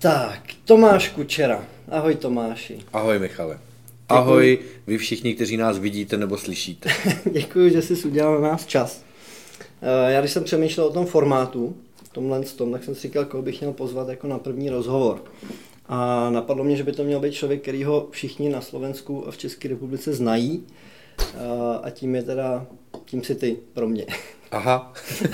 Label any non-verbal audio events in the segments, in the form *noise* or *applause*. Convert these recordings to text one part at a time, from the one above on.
Tak, Tomáš Kučera. Ahoj Tomáši. Ahoj Michale. Ahoj vy všichni, kteří nás vidíte nebo slyšíte. *laughs* Děkuji, že jsi udělal na nás čas. Eh, já když jsem přemýšlel o tom formátu, tomhle tom, tak jsem si říkal, koho bych měl pozvat jako na první rozhovor. A napadlo mě, že by to měl být člověk, který ho všichni na Slovensku a v České republice znají. Eh, a tím je teda, tím si ty pro mě. *laughs* Aha,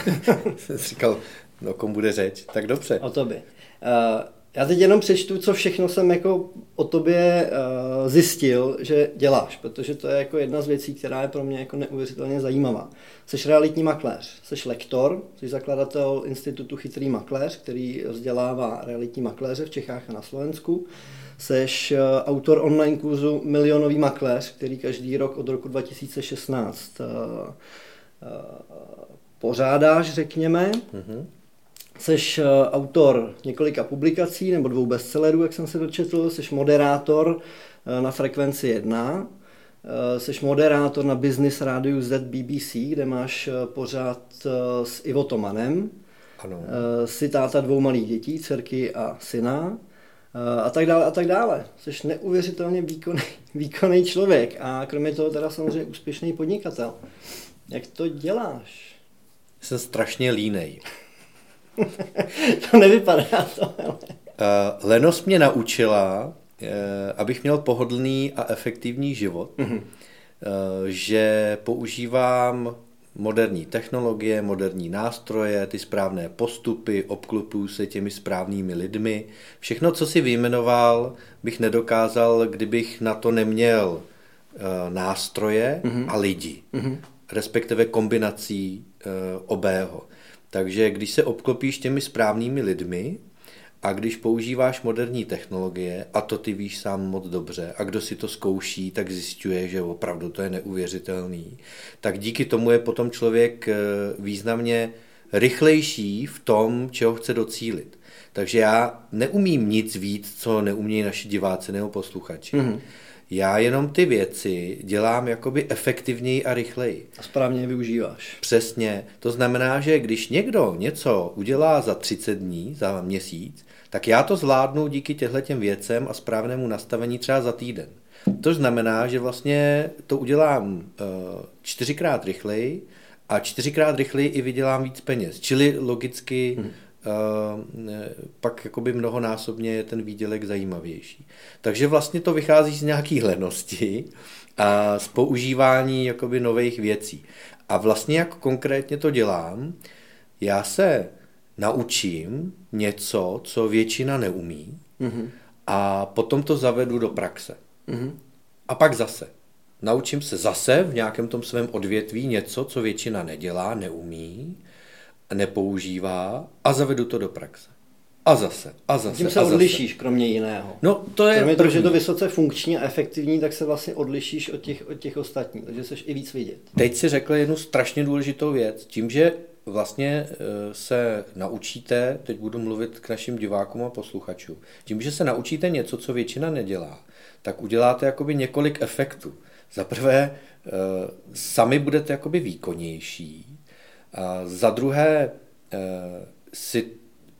*laughs* jsem si říkal, no kom bude řeč, tak dobře. O tobě. Uh, já teď jenom přečtu, co všechno jsem jako o tobě uh, zjistil, že děláš, protože to je jako jedna z věcí, která je pro mě jako neuvěřitelně zajímavá. Jsi realitní makléř, jsi lektor, jsi zakladatel Institutu Chytrý makléř, který vzdělává realitní makléře v Čechách a na Slovensku. Jsi uh, autor online kurzu Milionový makléř, který každý rok od roku 2016 uh, uh, pořádáš, řekněme. Mm-hmm. Jsi eh, autor několika publikací nebo dvou bestsellerů, jak jsem se dočetl, jsi moderátor eh, na frekvenci 1, eh, jsi moderátor na Business Radio ZBBC, kde máš pořád s Ivo Tomanem. Ano. Jsi táta dvou malých dětí, dcerky a syna a tak dále a tak dále. Jsi neuvěřitelně výkonný, *laughs* výkonný člověk a kromě toho teda samozřejmě úspěšný podnikatel. Jak to děláš? Jsem strašně línej. *laughs* to nevypadá to. Uh, lenost mě naučila, uh, abych měl pohodlný a efektivní život, mm-hmm. uh, že používám moderní technologie, moderní nástroje, ty správné postupy, obklupuju se těmi správnými lidmi. Všechno, co si vyjmenoval, bych nedokázal, kdybych na to neměl uh, nástroje mm-hmm. a lidi, mm-hmm. respektive kombinací uh, obého. Takže když se obklopíš těmi správnými lidmi a když používáš moderní technologie, a to ty víš sám moc dobře, a kdo si to zkouší, tak zjišťuje, že opravdu to je neuvěřitelný, tak díky tomu je potom člověk eh, významně rychlejší v tom, čeho chce docílit. Takže já neumím nic víc, co neumějí naši diváci nebo posluchači. Mm-hmm. Já jenom ty věci dělám jakoby efektivněji a rychleji. A správně je využíváš. Přesně. To znamená, že když někdo něco udělá za 30 dní, za měsíc, tak já to zvládnu díky těmhle věcem a správnému nastavení třeba za týden. To znamená, že vlastně to udělám uh, čtyřikrát rychleji a čtyřikrát rychleji i vydělám víc peněz. Čili logicky hmm Eh, pak jakoby mnohonásobně je ten výdělek zajímavější. Takže vlastně to vychází z nějaký lenosti a z používání jakoby nových věcí. A vlastně jak konkrétně to dělám, já se naučím něco, co většina neumí mm-hmm. a potom to zavedu do praxe. Mm-hmm. A pak zase. Naučím se zase v nějakém tom svém odvětví něco, co většina nedělá, neumí nepoužívá a zavedu to do praxe. A zase, a zase. Tím se a odlišíš, zase. kromě jiného. No, to je kromě toho, že je to vysoce funkční a efektivní, tak se vlastně odlišíš od těch, od těch ostatních, takže jsi i víc vidět. Teď si řekl jednu strašně důležitou věc. Tím, že vlastně eh, se naučíte, teď budu mluvit k našim divákům a posluchačům, tím, že se naučíte něco, co většina nedělá, tak uděláte jakoby několik efektů. Za prvé, eh, sami budete jakoby výkonnější, za druhé eh, si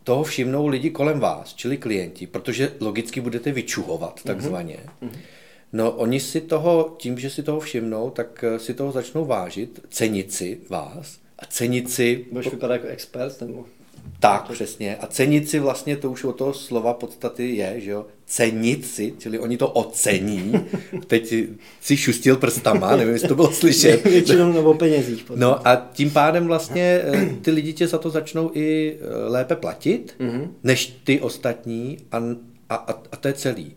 toho všimnou lidi kolem vás, čili klienti, protože logicky budete vyčuhovat mhm. takzvaně. Mm-hmm. No oni si toho, tím, že si toho všimnou, tak eh, si toho začnou vážit, cenit si vás a cenit si... Budeš vypadat jako expert nebo... Tak, přesně. A cenit si vlastně, to už od toho slova podstaty je, že jo, cenit si, čili oni to ocení. *laughs* Teď si šustil prstama, nevím, jestli to bylo *laughs* slyšet. Většinou nebo penězích. Potom. No a tím pádem vlastně eh, ty lidi tě za to začnou i eh, lépe platit, mm-hmm. než ty ostatní a, a, a to je celý.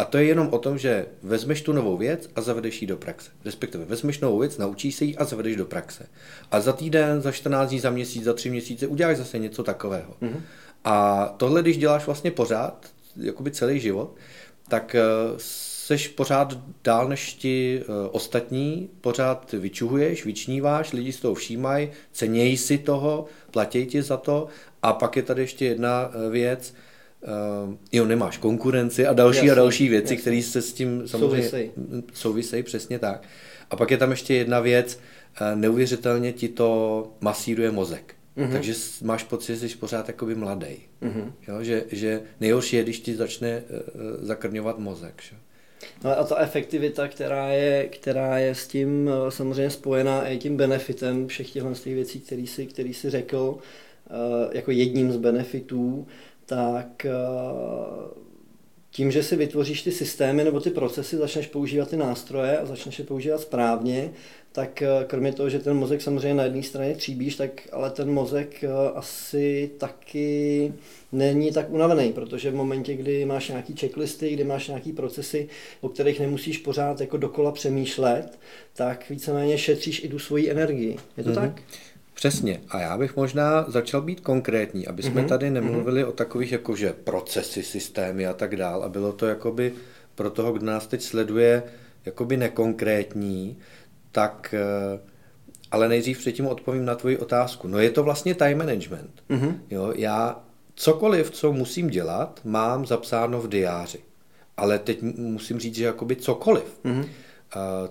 A to je jenom o tom, že vezmeš tu novou věc a zavedeš ji do praxe. Respektive vezmeš novou věc, naučíš se ji a zavedeš do praxe. A za týden, za 14 dní, za měsíc, za tři měsíce uděláš zase něco takového. Mm-hmm. A tohle, když děláš vlastně pořád, jakoby celý život, tak eh, seš pořád dál než ti eh, ostatní, pořád vyčuhuješ, vyčníváš, lidi z toho všímají, cenějí si toho, platí ti za to a pak je tady ještě jedna eh, věc, uh, jo, nemáš konkurenci a další jasný, a další věci, které se s tím samozřejmě souvisejí. souvisejí, přesně tak. A pak je tam ještě jedna věc, uh, neuvěřitelně ti to masíruje mozek. Mm-hmm. Takže máš pocit, že jsi pořád jakoby mladý. Mm-hmm. Jo, že, že nejhorší je, když ti začne uh, zakrňovat mozek. Že? No a ta efektivita, která je, která je s tím uh, samozřejmě spojená i tím benefitem všech těchto těch věcí, který si, který si řekl, uh, jako jedním z benefitů, tak uh, tím, že si vytvoříš ty systémy nebo ty procesy, začneš používat ty nástroje a začneš je používat správně, tak eh, kromě toho, že ten mozek samozřejmě na jedné straně tříbíš, tak ale ten mozek eh, asi taky není tak unavený, protože v momentě, kdy máš nějaký checklisty, kdy máš nějaký procesy, o kterých nemusíš pořád jako dokola přemýšlet, tak víceméně šetříš i tu svoji energii. Je to mm-hmm. tak? Přesně. A já bych možná začal být konkrétní, aby jsme mm-hmm. tady nemluvili mm-hmm. o takových jakože procesy, systémy a tak dál. A bylo to jakoby pro toho, kdo nás teď sleduje, jakoby nekonkrétní, tak eh, ale nejdřív předtím odpovím na tvoji otázku. No je to vlastně time management. Mm-hmm. Jo, já cokoliv, co musím dělat, mám zapsáno v diáři. Ale teď musím říct, že jakoby cokoliv. Mm-hmm.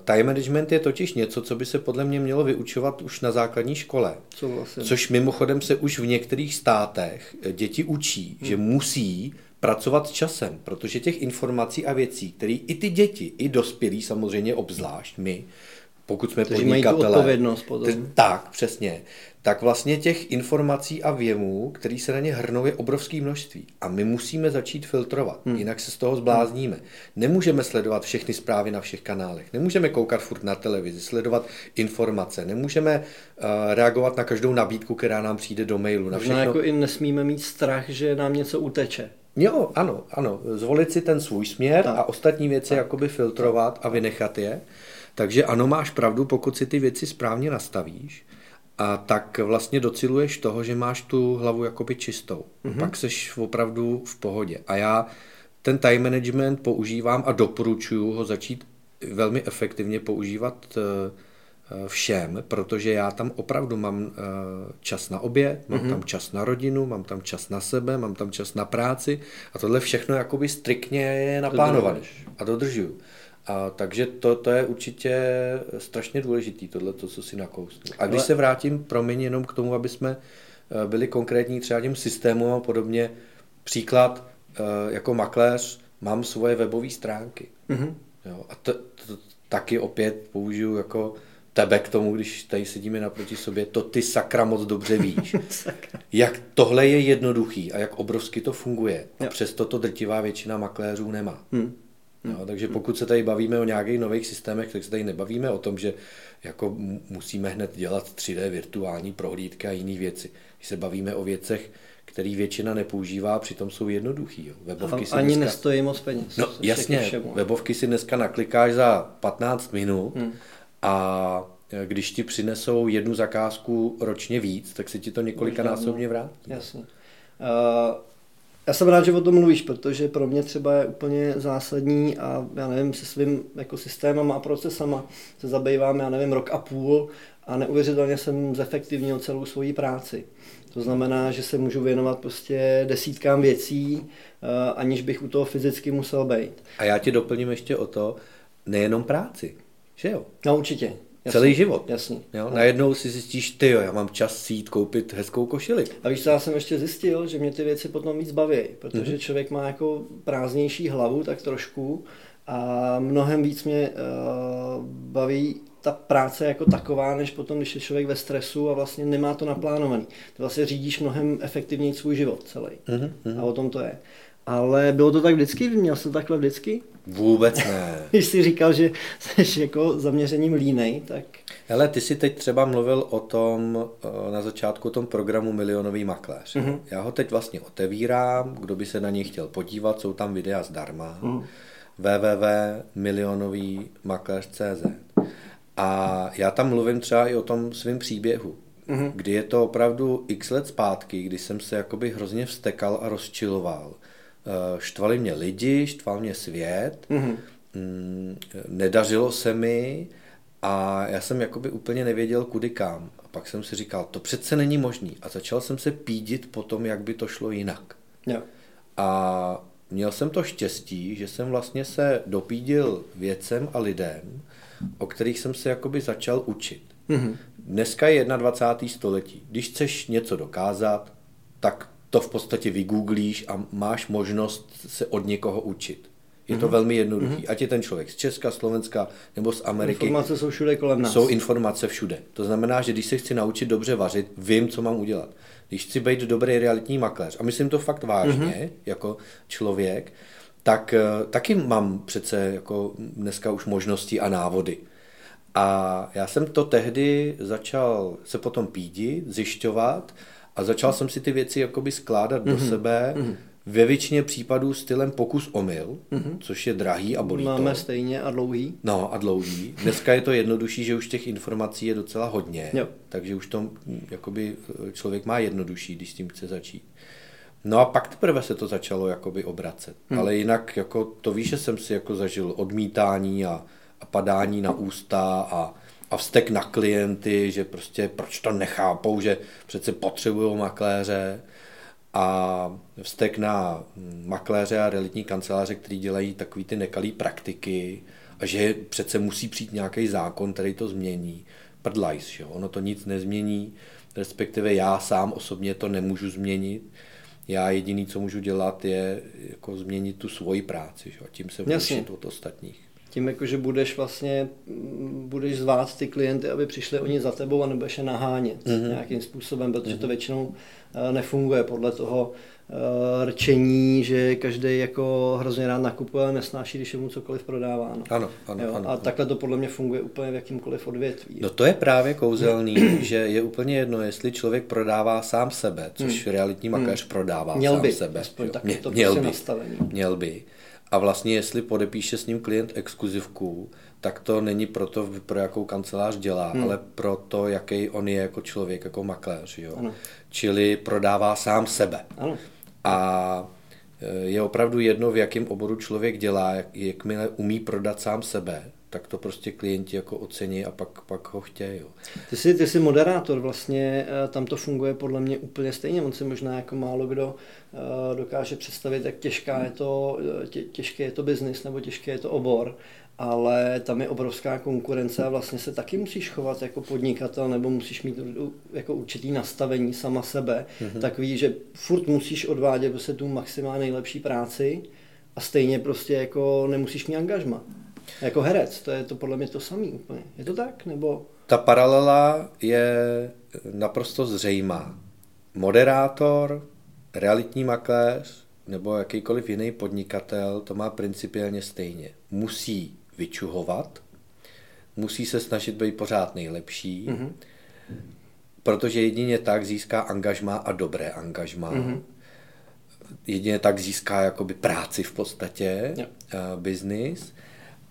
Time management je totiž něco, co by se podle mě mělo vyučovat už na základní škole. Co vlastně? Což mimochodem se už v některých státech eh, děti učí, hmm. že musí pracovat s časem, protože těch informací a věcí, které i ty děti, i dospělí samozřejmě obzvlášť my, pokud jsme Kteří mají tu odpovědnost potom. Tak, přesně. Tak vlastně těch informací a věmů, který se na ně hrnou, je obrovské množství. A my musíme začít filtrovat, hmm. jinak se z toho zblázníme. Nemůžeme sledovat všechny zprávy na všech kanálech, nemůžeme koukat furt na televizi, sledovat informace, nemůžeme uh, reagovat na každou nabídku, která nám přijde do mailu. Na všechno. jako i nesmíme mít strach, že nám něco uteče. Jo, ano, ano. Zvolit si ten svůj směr tak. a ostatní věci tak. jakoby filtrovat a vynechat je. Takže ano, máš pravdu, pokud si ty věci správně nastavíš, a tak vlastně dociluješ toho, že máš tu hlavu jakoby čistou. Mm-hmm. Pak seš opravdu v pohodě. A já ten time management používám a doporučuji ho začít velmi efektivně používat eh, eh, všem, protože já tam opravdu mám eh, čas na oběd, mám mm-hmm. tam čas na rodinu, mám tam čas na sebe, mám tam čas na práci a tohle všechno jakoby striktně je naplánované a dodržuju. A takže to, to je určitě strašně důležitý, tohle, to, co si nakousnul. A když Ale... se vrátím, promiň, jenom k tomu, aby jsme eh, byli konkrétní třeba těm systémům a podobně, příklad, eh, jako makléř mám svoje webové stránky. Mm-hmm. Jo, a to, to, taky opět použiju jako tebe k tomu, když tady sedíme naproti sobě, to ty sakra moc dobře víš. *laughs* jak tohle je jednoduchý a jak obrovsky to funguje. A přesto to drtivá většina makléřů nemá. Hmm. Jo, takže pokud se tady bavíme o nějakých nových systémech, tak se tady nebavíme o tom, že jako musíme hned dělat 3D virtuální prohlídky a jiné věci. Když se bavíme o věcech, který většina nepoužívá, přitom jsou jednoduchý. Jo. Webovky si ani dneska... nestojí moc peněz. No jasně, webovky si dneska naklikáš za 15 minut hmm. a když ti přinesou jednu zakázku ročně víc, tak se ti to několika násobně vrátí. Jasně. Uh, já jsem rád, že o tom mluvíš, protože pro mě třeba je úplně zásadní a já nevím, se svým jako systémem a procesama se zabývám, já nevím, rok a půl a neuvěřitelně jsem zefektivnil celou svoji práci. To znamená, že se můžu věnovat prostě desítkám věcí, eh, aniž bych u toho fyzicky musel být. A já ti doplním ještě o to, nejenom práci, že jo? No určitě. Jasný, celý život. Jasný. Jo? Najednou si zjistíš, ty jo, já mám čas si jít koupit hezkou košili. A víš, co já jsem ještě zjistil, že mě ty věci potom víc baví, protože mm-hmm. člověk má jako prázdnější hlavu tak trošku a mnohem víc mě uh, baví ta práce jako taková, než potom, když je člověk ve stresu a vlastně nemá to naplánovaný. Ty vlastně řídíš mnohem efektivněji svůj život celý. Mm-hmm. A o tom to je. Ale bylo to tak vždycky? Měl jsi to takhle vždycky? Vůbec ne. *laughs* Když jsi říkal, že jsi jako zaměřením línej, tak... Hele, ty jsi teď třeba mluvil o tom, eh, na začátku o tom programu Milionový makléř. Mm-hmm. Já ho teď vlastně otevírám, kdo by se na něj chtěl podívat, jsou tam videa zdarma. Mm-hmm. www.milionovýmakléř.cz A já tam mluvím třeba i o tom svém příběhu, mm-hmm. kdy je to opravdu x let zpátky, kdy jsem se jakoby hrozně vstekal a rozčiloval štvali mě lidi, štval mě svět, mm-hmm. nedařilo se mi a já jsem jakoby úplně nevěděl kudy kam. A pak jsem si říkal, to přece není možný. A začal jsem se pídit po tom, jak by to šlo jinak. Yeah. A měl jsem to štěstí, že jsem vlastně se dopídil věcem a lidem, o kterých jsem se jakoby začal učit. Mm-hmm. dneska je 21. století. Když chceš něco dokázat, tak to v podstatě vygooglíš a máš možnost se od někoho učit. Je to mm-hmm. velmi jednoduché. Mm-hmm. Ať je ten člověk z Česka, Slovenska nebo z Ameriky. Informace jsou všude kolem nás. Jsou informace všude. To znamená, že když se chci naučit dobře vařit, vím, co mám udělat. Když chci být dobrý realitní makléř, a myslím to fakt vážně, mm-hmm. jako člověk, tak eh, taky mám přece jako dneska už možnosti a návody. A já jsem to tehdy začal se potom pídit, zjišťovat a začal jsem si ty věci jakoby skládat mm-hmm. do mhm. sebe, mm-hmm ve většině případů stylem pokus omyl, mm-hmm. což je drahý a bolí Máme to. stejně a dlouhý. No a dlouhý. Dneska je to jednodušší, že už těch informací je docela hodně, jo. takže už to jakoby, člověk má jednodušší, když s tím chce začít. No a pak teprve se to začalo jakoby obracet. Hmm. Ale jinak jako to víš, že jsem si jako zažil odmítání a, a padání na ústa a, a vztek na klienty, že prostě proč to nechápou, že přece potřebují makléře a vztek na makléře a realitní kanceláře, který dělají takový ty nekalý praktiky a že přece musí přijít nějaký zákon, který to změní. Prdlajs, že jo? ono to nic nezmění, respektive já sám osobně to nemůžu změnit. Já jediný, co můžu dělat, je jako změnit tu svoji práci, že? a tím se učit od ostatních. Tím, jako, že budeš vlastně, budeš zvát ty klienty, aby přišli oni za tebou a nebudeš je nahánět mm-hmm. nějakým způsobem, protože mm-hmm. to většinou Eh, nefunguje podle toho eh, rčení, že každý jako hrozně rád nakupuje, ale nesnáší, když je mu cokoliv prodáváno. Ano, ano, jo? ano. A takhle to podle mě funguje úplně v jakýmkoliv odvětví. No to je právě kouzelný, *clears throat* že je úplně jedno, jestli člověk prodává sám sebe, což hmm. realitní makléř hmm. prodává měl sám by, sebe. Aspoň tak, to měl prostě by, nastavení. Měl by. A vlastně jestli podepíše s ním klient exkluzivku, tak to není proto, pro jakou kancelář dělá, hmm. ale pro to, jaký on je jako člověk, jako makléř. Jo? Ano. Čili prodává sám sebe. Ano. A e, je opravdu jedno, v jakém oboru člověk dělá, jak, jakmile umí prodat sám sebe, tak to prostě klienti jako ocení a pak, pak ho chtějí. Jo. Ty jsi, ty jsi moderátor, vlastně e, tam to funguje podle mě úplně stejně. On si možná jako málo kdo e, dokáže představit, jak těžká je to, tě, těžké je to biznis nebo těžké je to obor ale tam je obrovská konkurence a vlastně se taky musíš chovat jako podnikatel nebo musíš mít jako určitý nastavení sama sebe, mm-hmm. takový, že furt musíš odvádět prostě tu maximálně nejlepší práci a stejně prostě jako nemusíš mít angažma. Jako herec, to je to podle mě to samý úplně. Je to tak? Nebo... Ta paralela je naprosto zřejmá. Moderátor, realitní makléř nebo jakýkoliv jiný podnikatel to má principiálně stejně. Musí vyčuhovat, musí se snažit být pořád nejlepší, mm-hmm. protože jedině tak získá angažma a dobré angažma. Mm-hmm. Jedině tak získá jakoby práci v podstatě, yeah. uh, biznis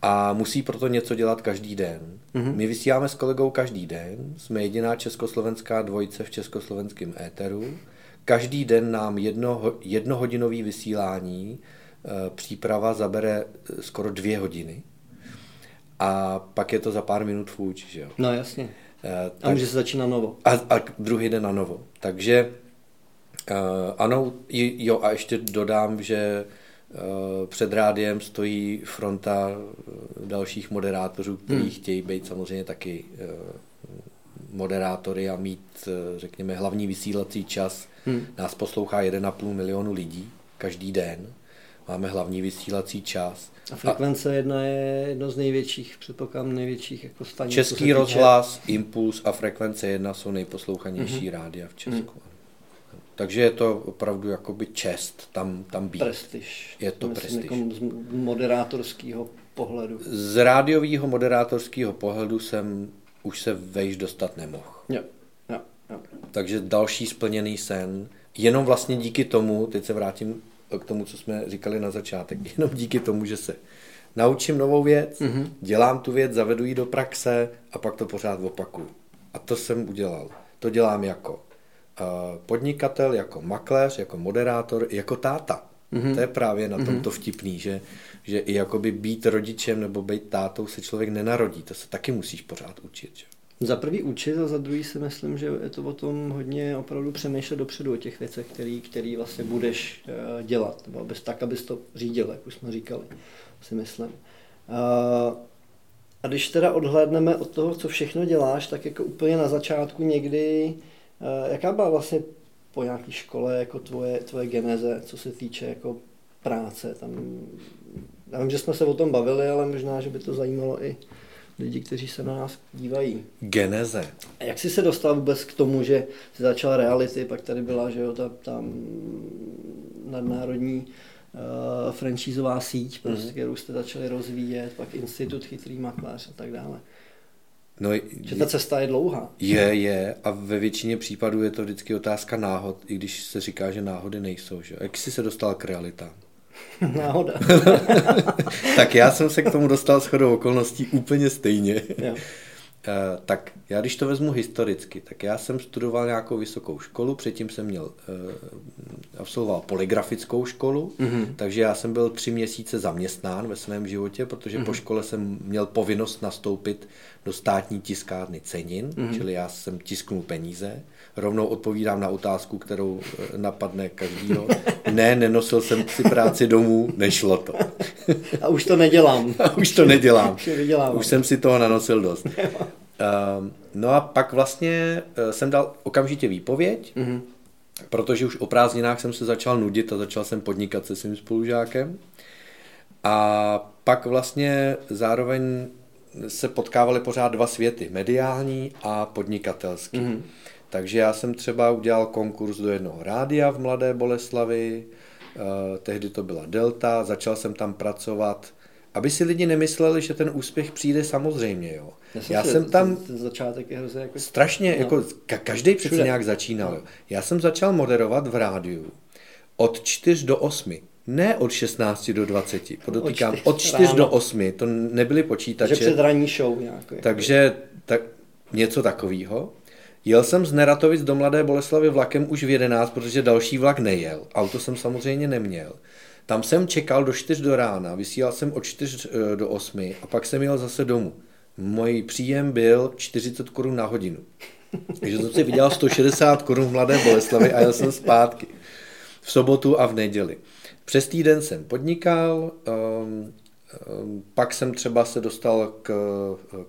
a musí proto něco dělat každý den. Mm-hmm. My vysíláme s kolegou každý den, jsme jediná československá dvojice v československém éteru. Každý den nám jedno, jednohodinový vysílání, uh, příprava zabere eh, skoro dvě hodiny a pak je to za pár minut fuč, že jo. No jasně. Uh, tak, a může se začít na novo. A, a druhý den na novo. Takže uh, ano, jo a ještě dodám, že před rádiem stojí fronta dalších moderátorů, kteří hmm. chtějí být samozřejmě taky moderátory a mít, řekněme, hlavní vysílací čas. Hmm. Nás poslouchá 1,5 milionu lidí každý den. Máme hlavní vysílací čas a frekvence jedna je jedno z největších, předpokládám největších jako stanic. Český rozhlas, Impuls a frekvence jedna jsou nejposlouchanější mm-hmm. rádia v Česku. Mm-hmm. Takže je to opravdu jakoby čest tam, tam být. Prestiž. Je to Myslím, prestiž. Jako z moderátorského pohledu. Z rádiového moderátorského pohledu jsem už se vejš dostat nemohl. Jo. Jo. Jo. Takže další splněný sen. Jenom vlastně díky tomu, teď se vrátím k tomu, co jsme říkali na začátek, *laughs* jenom díky tomu, že se naučím novou věc, mm-hmm. dělám tu věc, zavedu ji do praxe a pak to pořád opakuju. A to jsem udělal. To dělám jako podnikatel, jako makléř, jako moderátor, jako táta. Mm-hmm. To je právě na tom mm-hmm. to vtipný, že, že i jakoby být rodičem nebo být tátou se člověk nenarodí. To se taky musíš pořád učit. Že? Za prvý učit a za druhý si myslím, že je to o tom hodně opravdu přemýšlet dopředu o těch věcech, který, který vlastně budeš uh, dělat, nebo abys, tak, abys to řídil, jak už jsme říkali, si myslím. Uh, A když teda odhlédneme od toho, co všechno děláš, tak jako úplně na začátku někdy, eh, jaká byla vlastně po nějaké škole jako tvoje, tvoje geneze, co se týče jako práce? Tam, já vím, že jsme se o tom bavili, ale možná, že by to zajímalo i lidi, kteří se na nás dívají. Geneze. A jak jsi se dostal vůbec k tomu, že jsi začal reality, pak tady byla, že jo, ta, ta nadnárodní uh, franšízová síť, prostě, mm-hmm. kterou jste začali rozvíjet, pak institut chytrý makléř a tak dále. No, že ta cesta je dlouhá. Je, je a ve většině případů je to vždycky otázka náhod, i když se říká, že náhody nejsou. Že? Jak jsi se dostal k realitám? *laughs* Náhoda. *laughs* tak já jsem se k tomu dostal shodou okolností úplně stejně. Jo. Eh, tak já když to vezmu historicky, tak já jsem studoval nějakou vysokou školu, předtím jsem měl, uh, absolvoval poligrafickou školu, mm-hmm. takže já jsem byl tři měsíce zaměstnán ve svém životě, protože mm-hmm. po mhm. škole jsem měl povinnost nastoupit do státní tiskárny cenin, mm-hmm. čili já jsem tisknul peníze. Rovnou odpovídám na otázku, kterou eh, napadne každýho. *laughs* Ne, nenosil jsem si práci domů, nešlo to. A už to nedělám. *laughs* A už to nedělám. Už jsem si toho nanosil dost. *laughs* Ehm, no a pak vlastně eh, jsem dal okamžitě výpověď, mm-hmm. protože už o prázdninách jsem se začal nudit a začal jsem podnikat se svým spolužákem. A pak vlastně zároveň se potkávaly pořád dva světy, mediální a podnikatelský. Mm-hmm. Takže já jsem třeba udělal konkurs do jednoho rádia v Mladé Boleslavi, eh, tehdy to byla Delta, začal jsem tam pracovat aby si lidi nemysleli, že ten úspěch přijde samozřejmě. Jo. Já, jsem, Já jsem tam... Ten, ten začátek je hrozně jako... Strašně, no. jako každý přece Všude. nějak začínal. No. Já jsem začal moderovat v rádiu od 4 do 8. Ne od 16 do 20, podotýkám, od 4 ráno. do 8, to nebyly počítače. Takže před ranní show nějak. Jako. Takže tak, něco takového. Jel jsem z Neratovic do Mladé Boleslavy vlakem už v 11, protože další vlak nejel. Auto jsem samozřejmě neměl. Tam jsem čekal do 4 do rána, vysílal jsem od 4 eh, do 8 a pak jsem jel zase domů. Můj příjem byl 40 korun na hodinu. Takže jsem si vydělal 160 korun v Mladé Boleslavi a jel jsem zpátky. V sobotu a v neděli. Přes týden jsem podnikal, um, Ehm, pak jsem třeba se dostal k,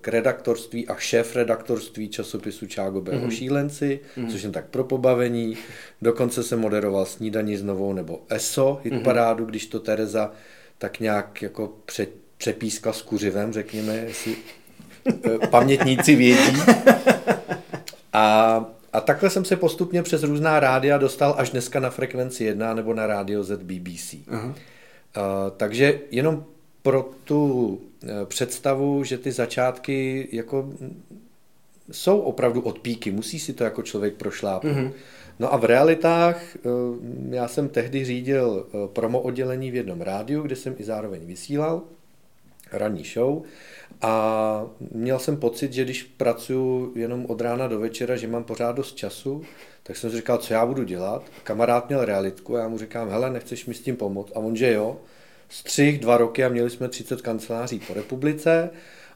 k redaktorství a šéf redaktorství časopisu Čágo mm-hmm. šílenci, mm-hmm. což jsem tak pro pobavení. Dokonce jsem moderoval snídaní s novou nebo ESO hitparádu, mm-hmm. když to Tereza tak nějak jako pře, přepískla s kuřivem, řekněme, jestli pamětníci vědí. A, a takhle jsem se postupně přes různá rádia dostal až dneska na frekvenci 1 nebo na rádio ZBBC. Uh-huh. Uh, takže jenom pro tu eh, představu, že ty začátky jako jsou opravdu od píky, musí si to jako člověk prošlápnout. Mm-hmm. No a v realitách, eh, já jsem tehdy řídil eh, promo oddělení v jednom rádiu, kde jsem i zároveň vysílal ranní show a měl jsem pocit, že když pracuji jenom od rána do večera, že mám pořád dost času, tak jsem si říkal, co já budu dělat. Kamarád měl realitku a já mu říkám, hele, nechceš mi s tím pomoct? A on, že jo střih dva roky a měli jsme 30 kanceláří po republice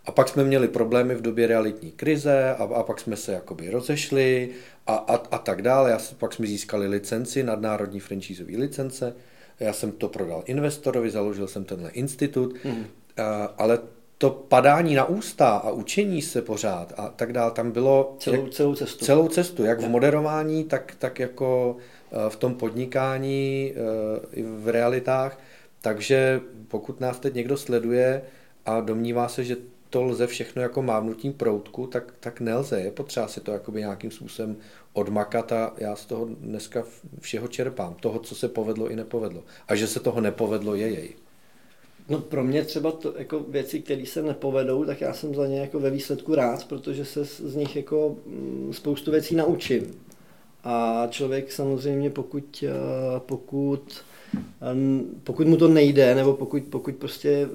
a pak jsme měli problémy v době realitní krize a, a pak jsme se jakoby rozešli a, a, a tak dále. Já, pak jsme získali licenci, nadnárodní franchízové licence, já jsem to prodal investorovi, založil jsem tenhle institut, mm. A, ale to padání na ústa a učení se pořád a tak dále, tam bylo celou, jak, celou cestu. Celou cestu, jak v moderování, tak, tak jako e, v tom podnikání, e, v realitách. Takže pokud nás teď někdo sleduje a domnívá se, že to lze všechno jako mávnutím proutku, tak, tak nelze. Je potřeba si to jakoby nějakým způsobem odmakat a já z toho dneska všeho čerpám. Toho, co se povedlo i nepovedlo. A že se toho nepovedlo, je jej. No pro mě třeba to, jako věci, které se nepovedou, tak já jsem za ně jako ve výsledku rád, protože se z nich jako mm, spoustu věcí naučím. A člověk samozřejmě, pokud, eh, pokud pokud mu to nejde, nebo pokud, pokud prostě eh,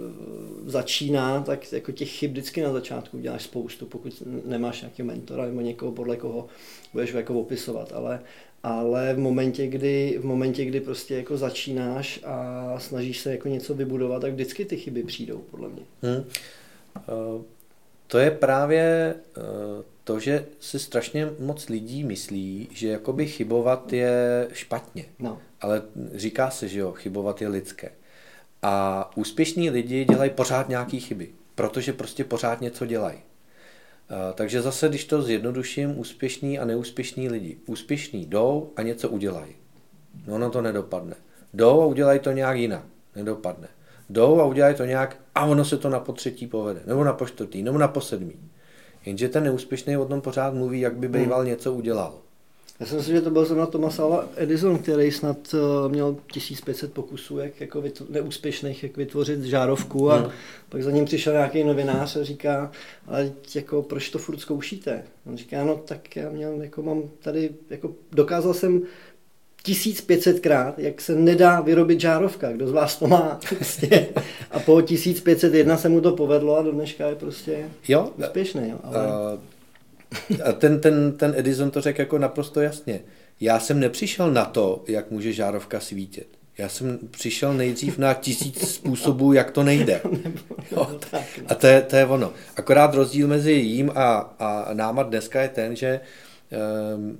začíná, tak jako těch chyb vždycky na začátku děláš spoustu, pokud nemáš nějaký mentora nebo někoho, podle koho budeš jako opisovat, ale, ale v momentě, kdy, v momentě, kdy prostě jako začínáš a snažíš se jako něco vybudovat, tak vždycky ty chyby přijdou, podle mě. Hmm. To je právě uh, to, že si strašně moc lidí myslí, že jakoby chybovat je špatně. No ale říká se, že jo, chybovat je lidské. A úspěšní lidi dělají pořád nějaké chyby. protože prostě pořád něco dělají. Takže zase, když to zjednoduším, úspěšní a neúspěšní lidi. Úspěšní jdou a něco udělají. No, ono to nedopadne. Jdou a udělají to nějak jinak. Nedopadne. Jdou a udělají to nějak a ono se to na potřetí povede. Nebo na poštvrtý, nebo na posedmý. Jenže ten neúspěšný o tom pořád mluví, jak by býval hmm. něco udělal. Já si myslím, že to byl zrovna Thomas Alva Edison, který snad uh, měl 1500 pokusů, jak jako vytvo- neúspěšných, jak vytvořit žárovku a hmm. pak za ním přišel nějaký novinář a říká, ale jako proč to furt zkoušíte? On říká, no tak já měl, jako mám tady, jako dokázal jsem 1500 krát, jak se nedá vyrobit žárovka, kdo z vás to má. Prostě. A po 1501 se mu to povedlo a do dneška je prostě jo, úspěšný. Jo. Ale... Uh a ten, ten, ten Edison to řekl jako naprosto jasně. Já jsem nepřišel na to, jak může žárovka svítit. Já jsem přišel nejdřív na tisíc způsobů, jak to nejde. *laughs* Jo. A to je, to je ono. Akorát rozdíl mezi jím a, a náma dneska je ten, že um,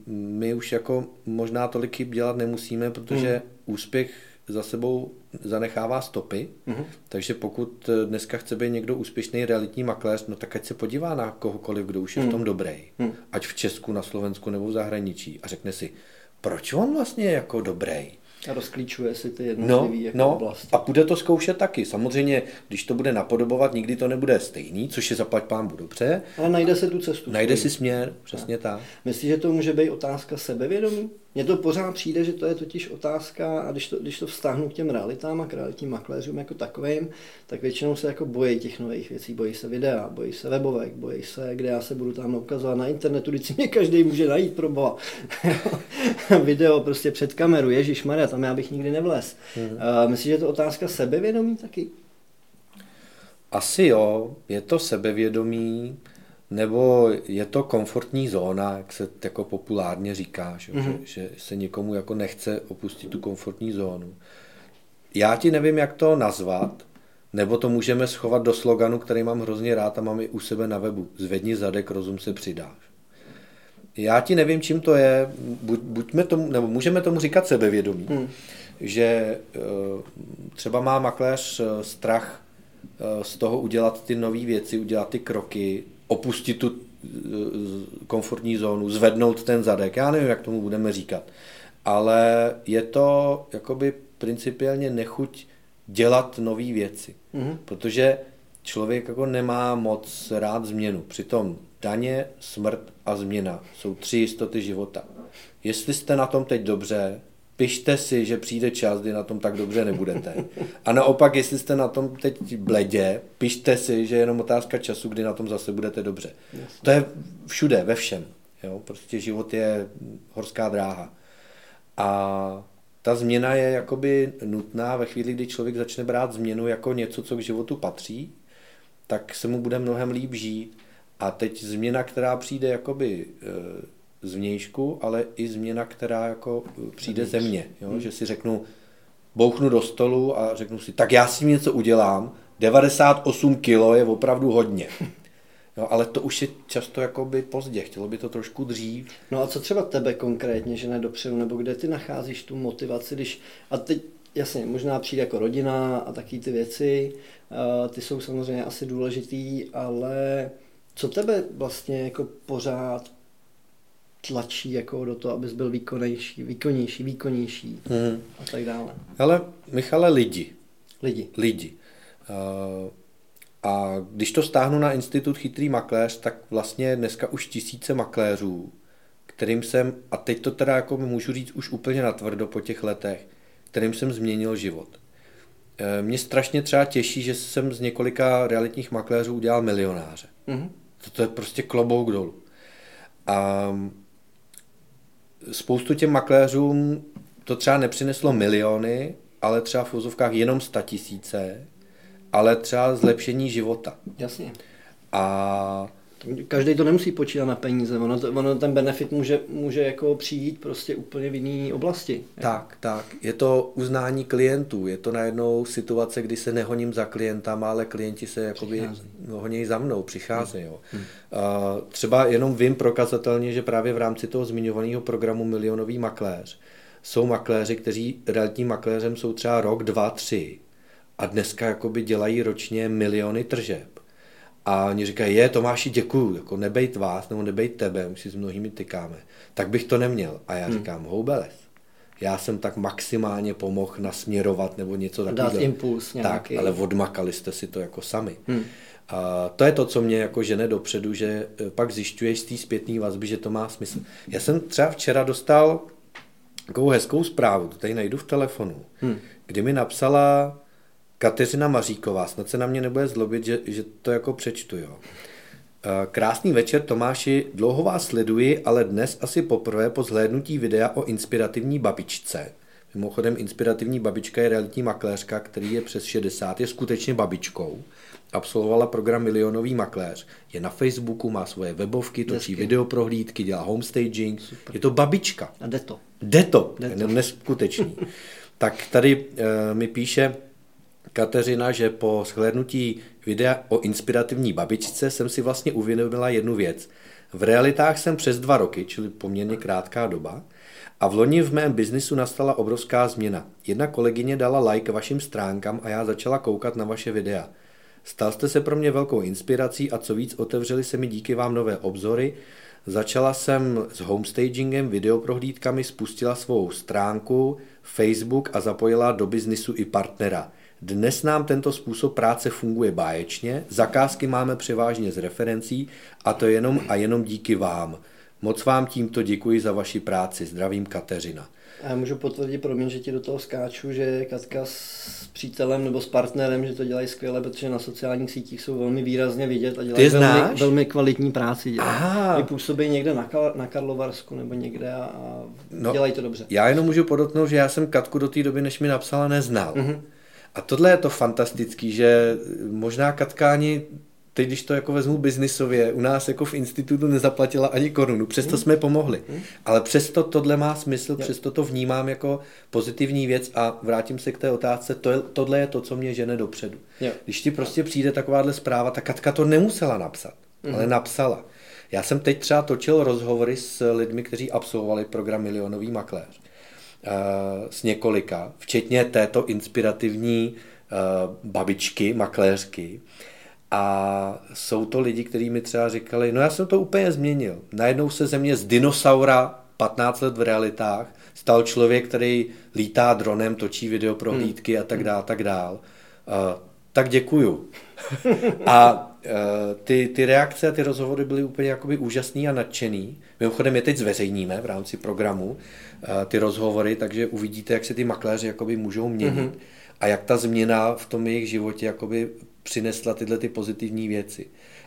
my už jako možná tolik chyb dělat nemusíme, protože hmm. úspěch za sebou zanechává stopy, mm-hmm. takže pokud eh, dneska chce být někdo úspěšný realitní makléř, no tak ať se podívá na kohokoliv, kdo už je mm. v tom dobrý, mm. ať v Česku, na Slovensku nebo v zahraničí a řekne si, proč on vlastně je jako dobrý? A rozklíčuje si ty jednotlivé no, jako no, oblasti. A bude to zkoušet taky. Samozřejmě, když to bude napodobovat, nikdy to nebude stejný, což je zaplať pán dobře. Ale najde se tu cestu. Najde si směr, přesně tak. Myslíš, že to může být otázka sebevědomí? Mně to pořád přijde, že to je totiž otázka, a když to, když to vztáhnu k těm realitám a k realitním makléřům jako takovým, tak většinou se jako bojí těch nových věcí, bojí se videa, bojí se webovek, bojí se, kde já se budu tam ukazovat na internetu, když si mě každý může najít pro boha. *laughs* Video prostě před kameru, Ježíš Maria, tam já bych nikdy nevlez. Hmm. Uh, myslíš, že je to otázka sebevědomí taky? Asi jo, je to sebevědomí, nebo je to komfortní zóna, jak se jako populárně říká, že, mm-hmm. že, že se někomu jako nechce opustit tu komfortní zónu. Já ti nevím, jak to nazvat, nebo to můžeme schovat do sloganu, který mám hrozně rád a mám i u sebe na webu. Zvedni zadek, rozum se přidáš. Já ti nevím, čím to je, buď, buďme tomu, nebo můžeme tomu říkat sebevědomí, hmm. že eh, třeba má makléř eh, strach eh, z toho udělat ty nové věci, udělat ty kroky, opustit tu eh, komfortní zónu, zvednout ten zadek. Já nevím, jak tomu budeme říkat. Ale je to jakoby principiálně nechuť dělat nové věci. Mm-hmm. Protože člověk jako nemá moc rád změnu. Přitom daně, smrt a změna jsou tři jistoty života. Jestli jste na tom teď dobře, pište si, že přijde čas, kdy na tom tak dobře nebudete. A naopak, jestli jste na tom teď bledě, pište si, že je jenom otázka času, kdy na tom zase budete dobře. Jasně. To je všude, ve všem. Jo? Prostě život je horská dráha. A ta změna je jakoby nutná ve chvíli, kdy člověk začne brát změnu jako něco, co k životu patří, tak se mu bude mnohem líp žít. A teď změna, která přijde jakoby eh, zvnějšku, ale i změna, která jako uh, přijde ze mě. Jo? Hmm. Že si řeknu, bouchnu do stolu a řeknu si, tak já si něco udělám, 98 kilo je opravdu hodně. *laughs* Jo, ale to už je často jakoby pozdě, chtělo by to trošku dřív. No a co třeba tebe konkrétně, že nedopředu, nebo kde ty nacházíš tu motivaci, když, a teď jasně, možná přijde jako rodina a taky ty věci, uh, ty jsou samozřejmě asi důležitý, ale co tebe vlastně jako pořád tlačí jako do toho, abys byl výkonnější, výkonnější, výkonnější hmm. a tak dále. Ale Michale, lidi. Lidi. Lidi. Uh, a když to stáhnu na Institut Chytrý makléř, tak vlastně dneska už tisíce makléřů, kterým jsem, a teď to teda jako můžu říct už úplně natvrdo po těch letech, kterým jsem změnil život. Uh, mě strašně třeba těší, že jsem z několika realitních makléřů udělal milionáře. Mm-hmm. To, to je prostě klobouk dolů. A spoustu těm makléřům to třeba nepřineslo miliony, ale třeba v úzovkách jenom sta tisíce, ale třeba zlepšení života. Jasně. A Každý to nemusí počítat na peníze, ono, to, ono ten benefit může, může jako přijít prostě úplně v jiné oblasti. Tak, tak. Je to uznání klientů, je to najednou situace, kdy se nehoním za klientama, ale klienti se jakoby honí za mnou, přicházejí. Hmm. Hmm. třeba jenom vím prokazatelně, že právě v rámci toho zmiňovaného programu Milionový makléř jsou makléři, kteří realitním makléřem jsou třeba rok, dva, tři a dneska jakoby dělají ročně miliony tržeb A oni říkají, je Tomáši, děkuju, jako nebejt vás, nebo nebejt tebe, my si s mnohými tykáme. Tak bych to neměl. A já hmm. říkám, houbeles. Já jsem tak maximálně pomohl nasměrovat nebo něco takového. Dát impuls nějaký. Tak, ale odmakali jste si to jako sami. Hmm. A to je to, co mě jako žene dopředu, že e, pak zjišťuješ z té zpětné vazby, že to má smysl. Já jsem třeba včera dostal takovou hezkou zprávu, to tady najdu v telefonu, hmm. kdy mi napsala Kateřina Maříková, snad se na mě nebude zlobit, že, že to jako přečtu, jo. E, krásný večer, Tomáši, dlouho vás sleduji, ale dnes asi poprvé po zhlédnutí videa o inspirativní babičce. Mimochodem, inspirativní babička je realitní makléřka, který je přes 60, je skutečně babičkou absolvovala program Milionový makléř. Je na Facebooku, má svoje webovky, točí Desky. videoprohlídky, dělá homestaging. Super. Je to babička. A jde to. Jde to. Jde to. Neskutečný. *laughs* tak tady e, mi píše Kateřina, že po shlédnutí videa o inspirativní babičce jsem si vlastně uvědomila jednu věc. V realitách jsem přes dva roky, čili poměrně krátká doba, a v loni v mém biznisu nastala obrovská změna. Jedna kolegyně dala like vašim stránkám a já začala koukat na vaše videa. Stal jste se pro mě velkou inspirací a co víc, otevřeli se mi díky vám nové obzory. Začala jsem s homestagingem, videoprohlídkami, spustila svou stránku, Facebook a zapojila do biznisu i partnera. Dnes nám tento způsob práce funguje báječně, zakázky máme převážně z referencí a to jenom a jenom díky vám. Moc vám tímto děkuji za vaši práci. Zdravím Kateřina. A já můžu potvrdit, promiň, že ti do toho skáču, že Katka s přítelem nebo s partnerem, že to dělají skvěle, protože na sociálních sítích jsou velmi výrazně vidět a dělají velmi, velmi kvalitní práci. Dělají. působí někde na, na Karlovarsku nebo někde a, a no, dělají to dobře. Já jenom můžu podotknout, že já jsem Katku do té doby, než mi napsala, neznal. Mm-hmm. A tohle je to fantastický, že možná Katka ani teď, když to jako vezmu biznisově, u nás jako v institutu nezaplatila ani korunu, přesto jsme pomohli. Ale přesto tohle má smysl, přesto to vnímám jako pozitivní věc a vrátím se k té otázce, to je, tohle je to, co mě žene dopředu. Když ti prostě přijde takováhle zpráva, tak Katka to nemusela napsat, mm. ale napsala. Já jsem teď třeba točil rozhovory s lidmi, kteří absolvovali program Milionový makléř. Eh, s několika, včetně této inspirativní eh, babičky, makléřky. A jsou to lidi, kteří mi třeba říkali, no já jsem to úplně změnil. Najednou se ze mě z dinosaura 15 let v realitách stal člověk, který lítá dronem, točí videoprohlídky hmm. a tak dále, tak dál. Uh, tak děkuju. a ty, ty reakce a ty rozhovory byly úplně jakoby úžasný a nadšený. Mimochodem je teď zveřejníme v rámci programu uh, ty rozhovory, takže uvidíte, jak se ty makléři jakoby můžou měnit. Mm-hmm a jak ta změna v tom jejich životě jakoby přinesla tyhle ty pozitivní věci.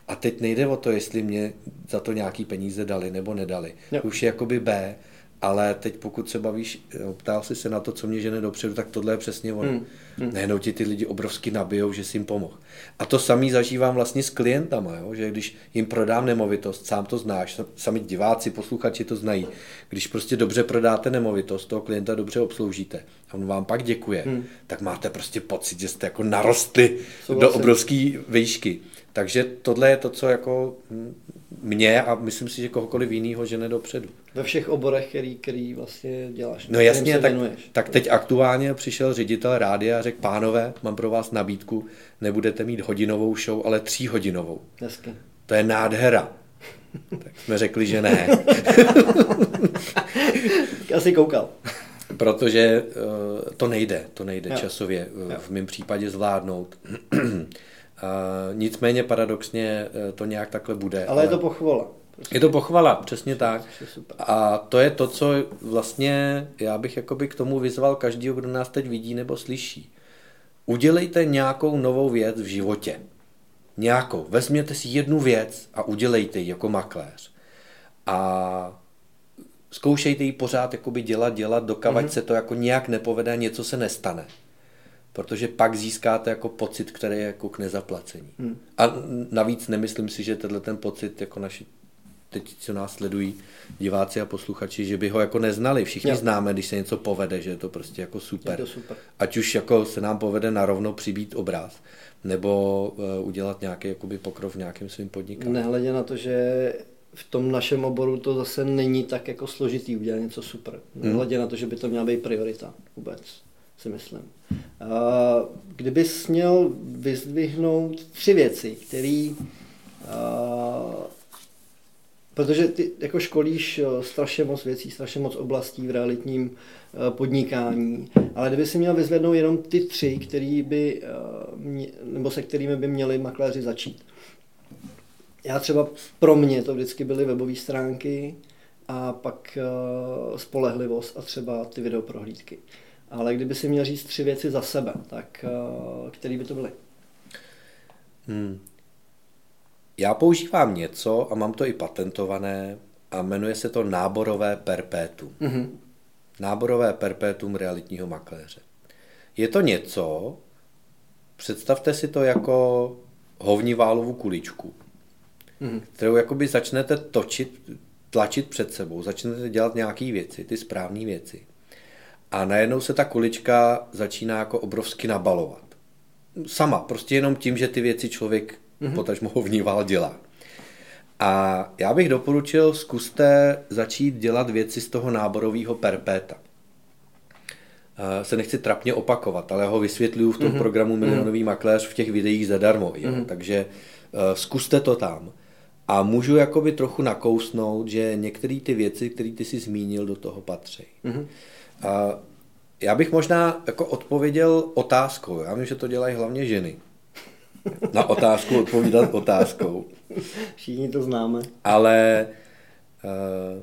A teď nejde o to, jestli mě za to nějaký peníze dali nebo nedali. Jo. Už je jakoby B, ale teď pokud se bavíš, ptal jsi se na to, co mě žene dopředu, tak tohle je přesně ono. Hmm. Hmm. Nejenom ti ty lidi obrovsky nabijou, že si jim pomohl. A to samý zažívám vlastně s klientama, jo? že když jim prodám nemovitost, sám to znáš, sami diváci, posluchači to znají. Když prostě dobře prodáte nemovitost, toho klienta dobře obsloužíte a on vám pak děkuje, hmm. tak máte prostě pocit, že jste jako narostli Souhlasím. do obrovské výšky. Takže tohle je to, co jako mě a myslím si, že kohokoliv jiného žene dopředu. Ve všech oborech, který, který vlastně děláš. No jasně, tak, tak teď aktuálně přišel ředitel rádia a řekl, pánové, mám pro vás nabídku, nebudete mít hodinovou show, ale tříhodinovou. Hezky. To je nádhera. tak jsme řekli, že ne. Asi koukal. Protože uh, to nejde, to nejde jo. časově uh, v mém případě zvládnout. Nicméně paradoxně uh, to nějak takhle bude. Ale, ale je to pochvala. Prostě. Je to pochvala, přesně tak. A to je to, co vlastně já bych jakoby k tomu vyzval každého, kdo nás teď vidí nebo slyší. Udělejte nějakou novou věc v životě. Nějakou. Vezměte si jednu věc a udělejte ji jako makléř. A zkoušejte ji pořád jakoby dělat, dělat, dokavať mm-hmm. se to jako nějak nepovede a něco se nestane protože pak získáte jako pocit, který je jako k nezaplacení. Hmm. A navíc nemyslím si, že tenhle ten pocit jako naši teď, co nás sledují diváci a posluchači, že by ho jako neznali. Všichni jo. známe, když se něco povede, že je to prostě jako super. Je to super. Ať už jako se nám povede narovno přibít obraz, nebo uh, udělat nějaký jakoby pokrov v nějakém svým podnikání. Nehledě na to, že v tom našem oboru to zase není tak jako složitý udělat něco super. Hmm. Nehledě hmm. na to, že by to měla být priorita vůbec si myslím. Kdybys měl vyzdvihnout tři věci, které protože ty jako školíš eh, strašně moc věcí, strašně moc oblastí v realitním eh, podnikání, ale kdyby si měl vyzvednout jenom ty tři, který by, eh, nebo se kterými by měli makléři začít. Já třeba pro mě to vždycky byly webové stránky a pak spolehlivost a třeba ty videoprohlídky. Ale kdyby si měl říct tři věci za sebe, tak který by to byly? Hmm. Já používám něco a mám to i patentované a jmenuje se to náborové perpétum. Mm-hmm. Náborové perpétum realitního makléře. Je to něco, představte si to jako hovniválovou kuličku, mm-hmm. kterou jakoby začnete točit, tlačit před sebou, začnete dělat nějaké věci, ty správné věci. A najednou se ta kulička začíná jako obrovsky nabalovat. Sama, prostě jenom tím, že ty věci člověk mm-hmm. potažmo ho vníval dělá. A já bych doporučil, zkuste začít dělat věci z toho náborového perpéta. Se nechci trapně opakovat, ale já ho vysvětluju v tom mm-hmm. programu Milionový mm-hmm. makléř v těch videích zadarmo. Jo? Mm-hmm. Takže uh, zkuste to tam. A můžu jakoby trochu nakousnout, že některé ty věci, které ty si zmínil, do toho patří. Mm-hmm. Uh, já bych možná jako odpověděl otázkou. Já vím, že to dělají hlavně ženy na otázku odpovídat otázkou. Všichni to známe. Ale uh,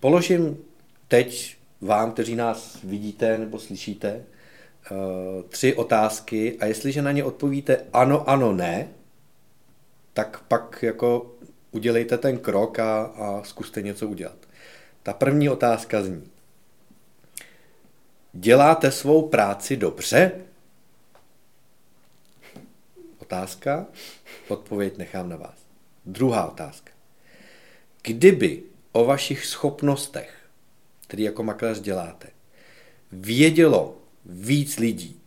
položím teď vám, kteří nás vidíte nebo slyšíte, uh, tři otázky a jestliže na ně odpovíte ano, ano, ne, tak pak jako udělejte ten krok a, a zkuste něco udělat. Ta první otázka zní. Děláte svou práci dobře? otázka, odpověď nechám na vás. Druhá otázka. Kdyby o vašich schopnostech, které jako makléř děláte, vědělo víc lidí,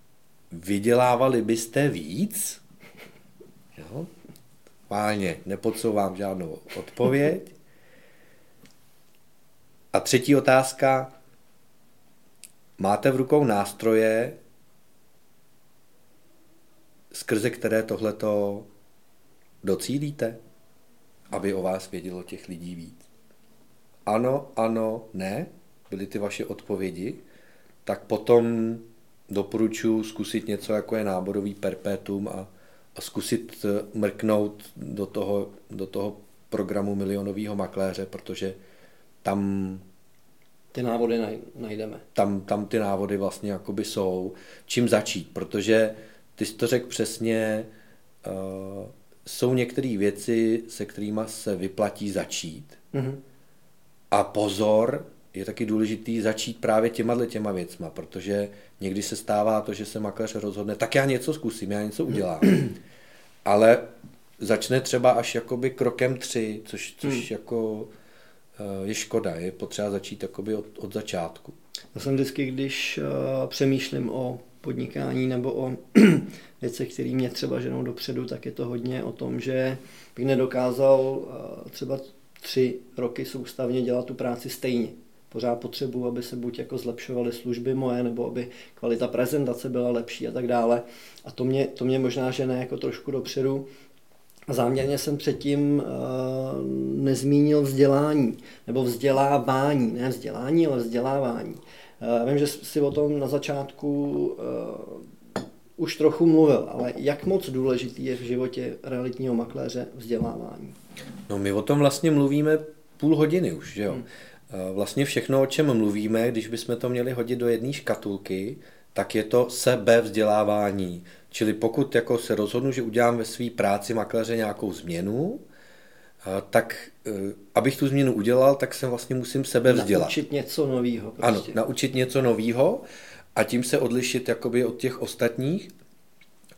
vydělávali byste víc? Jo? Páně, nepodsouvám žádnou odpověď. A třetí otázka. Máte v rukou nástroje, skrze které tohleto docílíte, aby o vás vědělo těch lidí víc? Ano, ano, ne, byly ty vaše odpovědi, tak potom doporučuji zkusit něco, jako je náborový perpetuum a, a zkusit eh, mrknout do toho, do toho programu milionového makléře, protože tam ty návody najdeme. Tam, tam ty návody vlastně jakoby jsou. Čím začít, protože ty jsi to řekl přesně, uh, jsou některé věci, se kterými se vyplatí začít. Mm-hmm. A pozor, je taky důležitý začít právě těma těma věcma, protože někdy se stává to, že se makléř rozhodne, tak já něco zkusím, já něco udělám. Ale začne třeba až jakoby krokem tři, což, což hmm. jako je škoda, je potřeba začít jakoby od, od začátku. Já jsem vždycky, když uh, přemýšlím o podnikání nebo o *clears throat* věcech, které mě třeba ženou dopředu, tak je to hodně o tom, že bych nedokázal eh, třeba tři roky soustavně dělat tu práci stejně. Pořád potřebuji, aby se buď jako zlepšovaly služby moje, nebo aby kvalita prezentace byla lepší a tak dále. A to mě, to mě možná žene jako trošku dopředu. A záměrně jsem předtím uh, nezmínil vzdělání, nebo vzdělávání, ne vzdělání, ale vzdělávání. Uh, vím, že si o tom na začátku uh, už trochu mluvil, ale jak moc důležitý je v životě realitního makléře vzdělávání? No my o tom vlastně mluvíme půl hodiny už, že jo. Hmm. Vlastně všechno, o čem mluvíme, když bychom to měli hodit do jedné škatulky, tak je to sebevzdělávání. Čili pokud jako se rozhodnu, že udělám ve své práci makléře nějakou změnu, tak e, abych tu změnu udělal, tak se vlastně musím sebe vzdělat. Naučit něco nového. Prostě. Ano, naučit něco nového a tím se odlišit jakoby od těch ostatních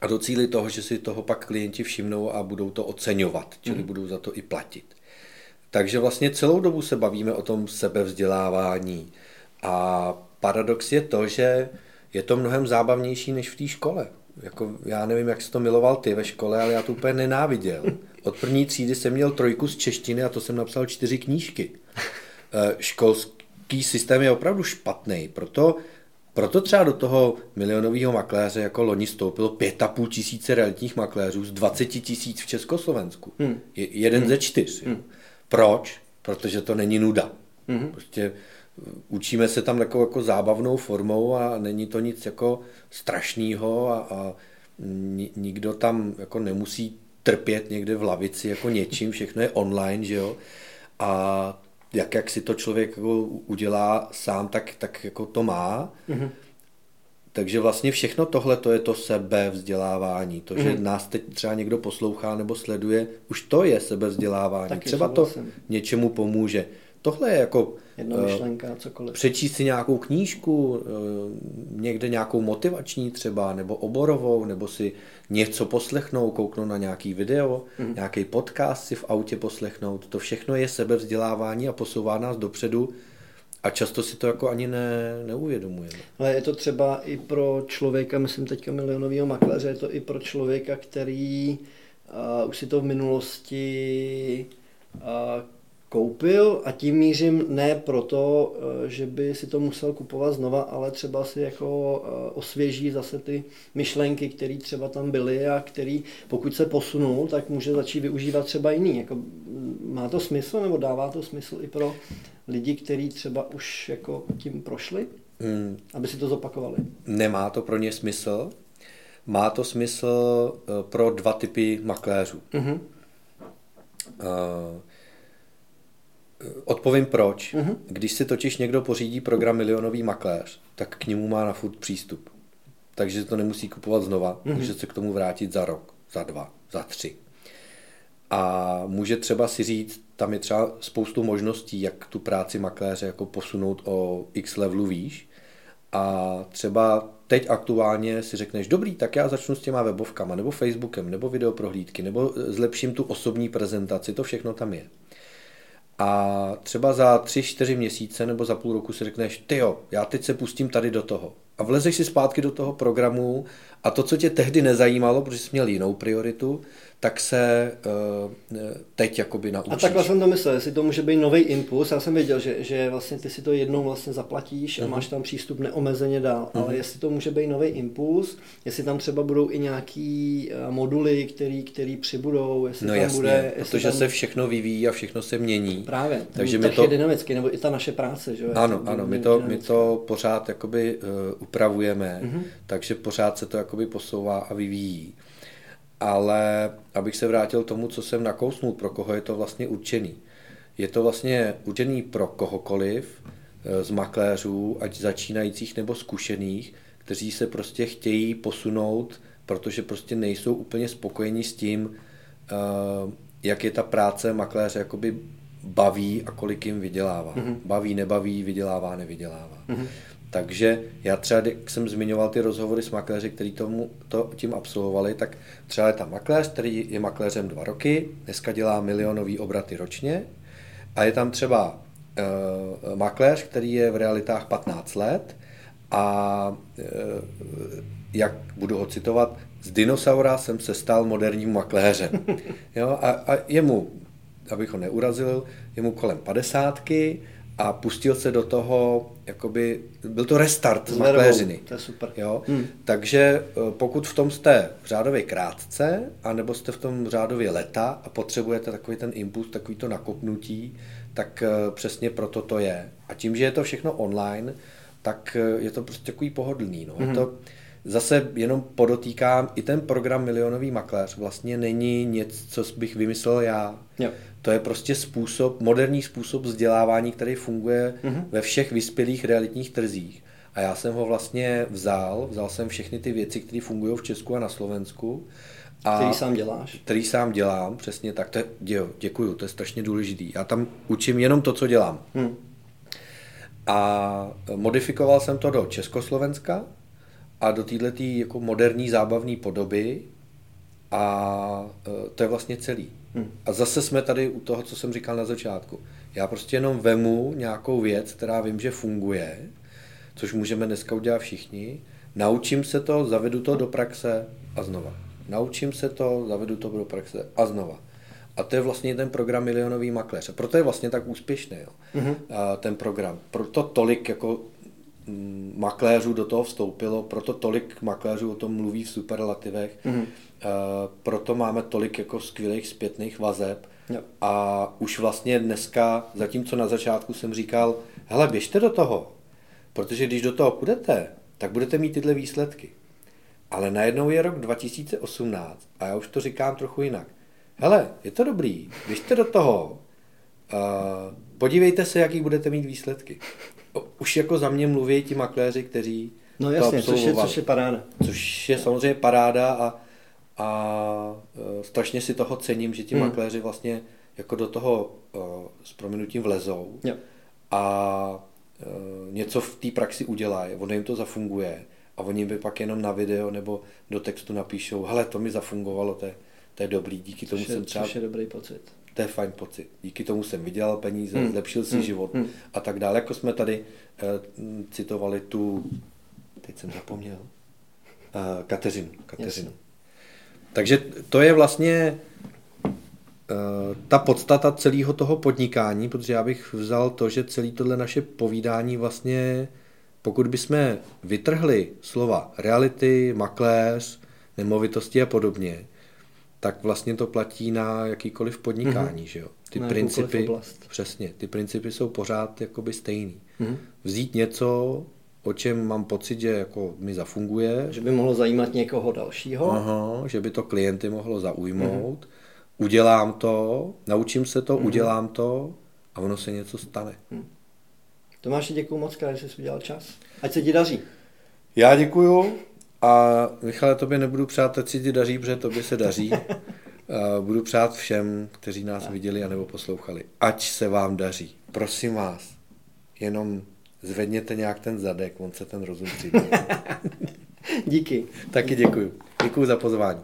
a docílit toho, že si toho pak klienti všimnou a budou to oceňovat, čili mm. budou za to i platit. Takže vlastně celou dobu se bavíme o tom sebevzdělávání a paradox je to, že je to mnohem zábavnější než v té škole. Jako, já nevím, jak jsi to miloval ty ve škole, ale já to úplně nenáviděl. Od první třídy jsem měl trojku z češtiny a to jsem napsal čtyři knížky. Eh, školský systém je opravdu špatný, proto Proto třeba do toho milionového makléře jako loni stoupilo pět a půl tisíce realitních makléřů z 20 tisíc v Československu. Hmm. Je, jeden hmm. ze čtyř. Hmm. Proč? Protože to není nuda. Hmm. Prostě učíme se tam takovou jako zábavnou formou a není to nic jako strašného a, a nikdo tam jako nemusí trpět někde v lavici jako něčím, všechno je online, že jo. A jak, jak si to člověk jako udělá sám, tak, tak jako to má. Mm-hmm. Takže vlastně všechno tohle to je to sebevzdělávání. To, že mm. nás teď třeba někdo poslouchá nebo sleduje, už to je sebevzdělávání. Taky třeba to něčemu pomůže. Tohle je jako Jedna eh, myšlenka, cokoliv. Přečíst si nějakou knížku, eh, někde nějakou motivační třeba, nebo oborovou, nebo si něco poslechnout, kouknout na nějaký video, mm. nějaký podcast si v autě poslechnout. To všechno je sebevzdělávání a posouvá nás dopředu a často si to jako ani ne, neuvědomujeme. Ale je to třeba i pro člověka, myslím teďka milionového makléře, je to i pro člověka, který uh, už si to v minulosti uh, koupil a tím mířím ne proto, eh, že by si to musel kupovat znova, ale třeba si jako eh, osvěží zase ty myšlenky, které třeba tam byly a který pokud se posunul, tak může začít využívat třeba jiný. Jako, má to smysl nebo dává to smysl i pro lidi, kteří třeba už jako tím prošli, hmm. aby si to zopakovali? Nemá to pro ně smysl. Má to smysl eh, pro dva typy makléřů. Mm-hmm. Uh, Odpovím proč. Mm-hmm. Když si totiž někdo pořídí program Milionový makléř, tak k němu má na furt přístup. Takže to nemusí kupovat znova, mm-hmm. může se k tomu vrátit za rok, za dva, za tři. A může třeba si říct, tam je třeba spoustu možností, jak tu práci makléře jako posunout o x levelu výš. A třeba teď aktuálně si řekneš, dobrý, tak já začnu s těma webovkama, nebo Facebookem, nebo videoprohlídky, nebo zlepším tu osobní prezentaci, to všechno tam je. A třeba za tři, čtyři měsíce nebo za půl roku si řekneš, ty jo, já teď se pustím tady do toho. A vlezeš si zpátky do toho programu a to, co tě tehdy nezajímalo, protože jsi měl jinou prioritu, tak se uh, teď jakoby naučíš. A takhle jsem to myslel, jestli to může být nový impuls. Já jsem věděl, že, že vlastně ty si to jednou vlastně zaplatíš a uh-huh. máš tam přístup neomezeně dál. Uh-huh. Ale jestli to může být nový impuls, jestli tam třeba budou i nějaký uh, moduly, který, který přibudou, jestli no tam jasně, bude... protože tam... se všechno vyvíjí a všechno se mění. Právě, takže my to je dynamicky, nebo i ta naše práce. Že? Ano, ano, my to, my to pořád jakoby uh, upravujeme, uh-huh. takže pořád se to jakoby posouvá a vyvíjí ale abych se vrátil tomu, co jsem nakousnul, pro koho je to vlastně určený. Je to vlastně určený pro kohokoliv eh, z makléřů, ať začínajících nebo zkušených, kteří se prostě chtějí posunout, protože prostě nejsou úplně spokojeni s tím, eh, jak je ta práce makléře jakoby baví a kolik jim vydělává. Mm-hmm. Baví, nebaví, vydělává, nevydělává. Mm-hmm. Takže já třeba, když jsem zmiňoval ty rozhovory s makléři, kteří tomu, to, tím absolvovali, tak třeba je tam makléř, který je makléřem dva roky, dneska dělá milionový obraty ročně a je tam třeba uh, makléř, který je v realitách 15 let a uh, jak budu ho citovat, z dinosaura jsem se stal moderním makléřem. *laughs* Jo? A, a jemu, abych ho neurazil, jemu kolem padesátky, a pustil se do toho, jakoby, byl to restart z makléřiny. To je super. Jo? Hmm. Takže eh, pokud v tom jste řádově krátce, anebo jste v tom řádově leta a potřebujete takový ten impuls, takový to nakopnutí, tak eh, přesně proto to je. A tím, že je to všechno online, tak eh, je to prostě takový pohodlný. No. Hmm. Je to, zase jenom podotýkám, i ten program Milionový makléř vlastně není něco, co bych vymyslel já. Jo. To je prostě způsob, moderní způsob vzdělávání, který funguje mm-hmm. ve všech vyspělých realitních trzích. A já jsem ho vlastně vzal, vzal jsem všechny ty věci, které fungují v Česku a na Slovensku. A který sám děláš? Který sám dělám, přesně tak. To je, jo, děkuju, to je strašně důležitý. Já tam učím jenom to, co dělám. Hmm. A modifikoval jsem to do Československa a do této jako moderní zábavní podoby a e, to je vlastně celý. A zase jsme tady u toho, co jsem říkal na začátku. Já prostě jenom vemu nějakou věc, která vím, že funguje, což můžeme dneska udělat všichni, naučím se to, zavedu to do praxe a znova. Naučím se to, zavedu to do praxe a znova. A to je vlastně ten program Milionový makléř. A proto je vlastně tak úspěšný jo, mm-hmm. a ten program. Proto tolik jako makléřů do toho vstoupilo, proto tolik makléřů o tom mluví v superlativech, mm-hmm. proto máme tolik jako skvělých zpětných vazeb jo. a už vlastně dneska, zatímco na začátku jsem říkal, hele, běžte do toho, protože když do toho půjdete, tak budete mít tyhle výsledky. Ale najednou je rok 2018 a já už to říkám trochu jinak. Hele, je to dobrý, běžte do toho, uh, podívejte se, jaký budete mít výsledky. Už jako za mě mluví ti makléři, kteří No jasně, což je, což je paráda. Což je samozřejmě paráda a, a uh, strašně si toho cením, že ti hmm. makléři vlastně jako do toho uh, s prominutím vlezou jo. a uh, něco v té praxi udělají, ono jim to zafunguje a oni by pak jenom na video nebo do textu napíšou, hele, to mi zafungovalo, to je, to je dobrý, díky tomu což je, jsem třeba... Což je dobrý pocit. To je fajn pocit. Díky tomu jsem vydělal peníze, hmm. zlepšil si hmm. život hmm. a tak dále. Jako jsme tady uh, citovali tu, teď jsem zapomněl, uh, Kateřinu. Kateřinu. Takže to je vlastně uh, ta podstata celého toho podnikání, protože já bych vzal to, že celé tohle naše povídání vlastně pokud bychom vytrhli slova reality, makléř, nemovitosti a podobně, tak vlastně to platí na jakýkoliv podnikání, mm-hmm. že jo? Ty na principy, přesně, ty principy jsou pořád jakoby stejný. Mm-hmm. Vzít něco, o čem mám pocit, že jako mi zafunguje. Že by mohlo zajímat někoho dalšího. Aha, že by to klienty mohlo zaujmout. Mm-hmm. Udělám to, naučím se to, mm-hmm. udělám to a ono se něco stane. Mm. Tomáši, děkuji moc, že jsi udělal čas. Ať se ti daří. Já děkuju a Michale, tobě nebudu přát, ať si ti daří, protože tobě se daří. *laughs* budu přát všem, kteří nás a. viděli anebo poslouchali. Ať se vám daří. Prosím vás, jenom zvedněte nějak ten zadek, on se ten rozum přijde. *laughs* Díky. Taky děkuju. Děkuju za pozvání.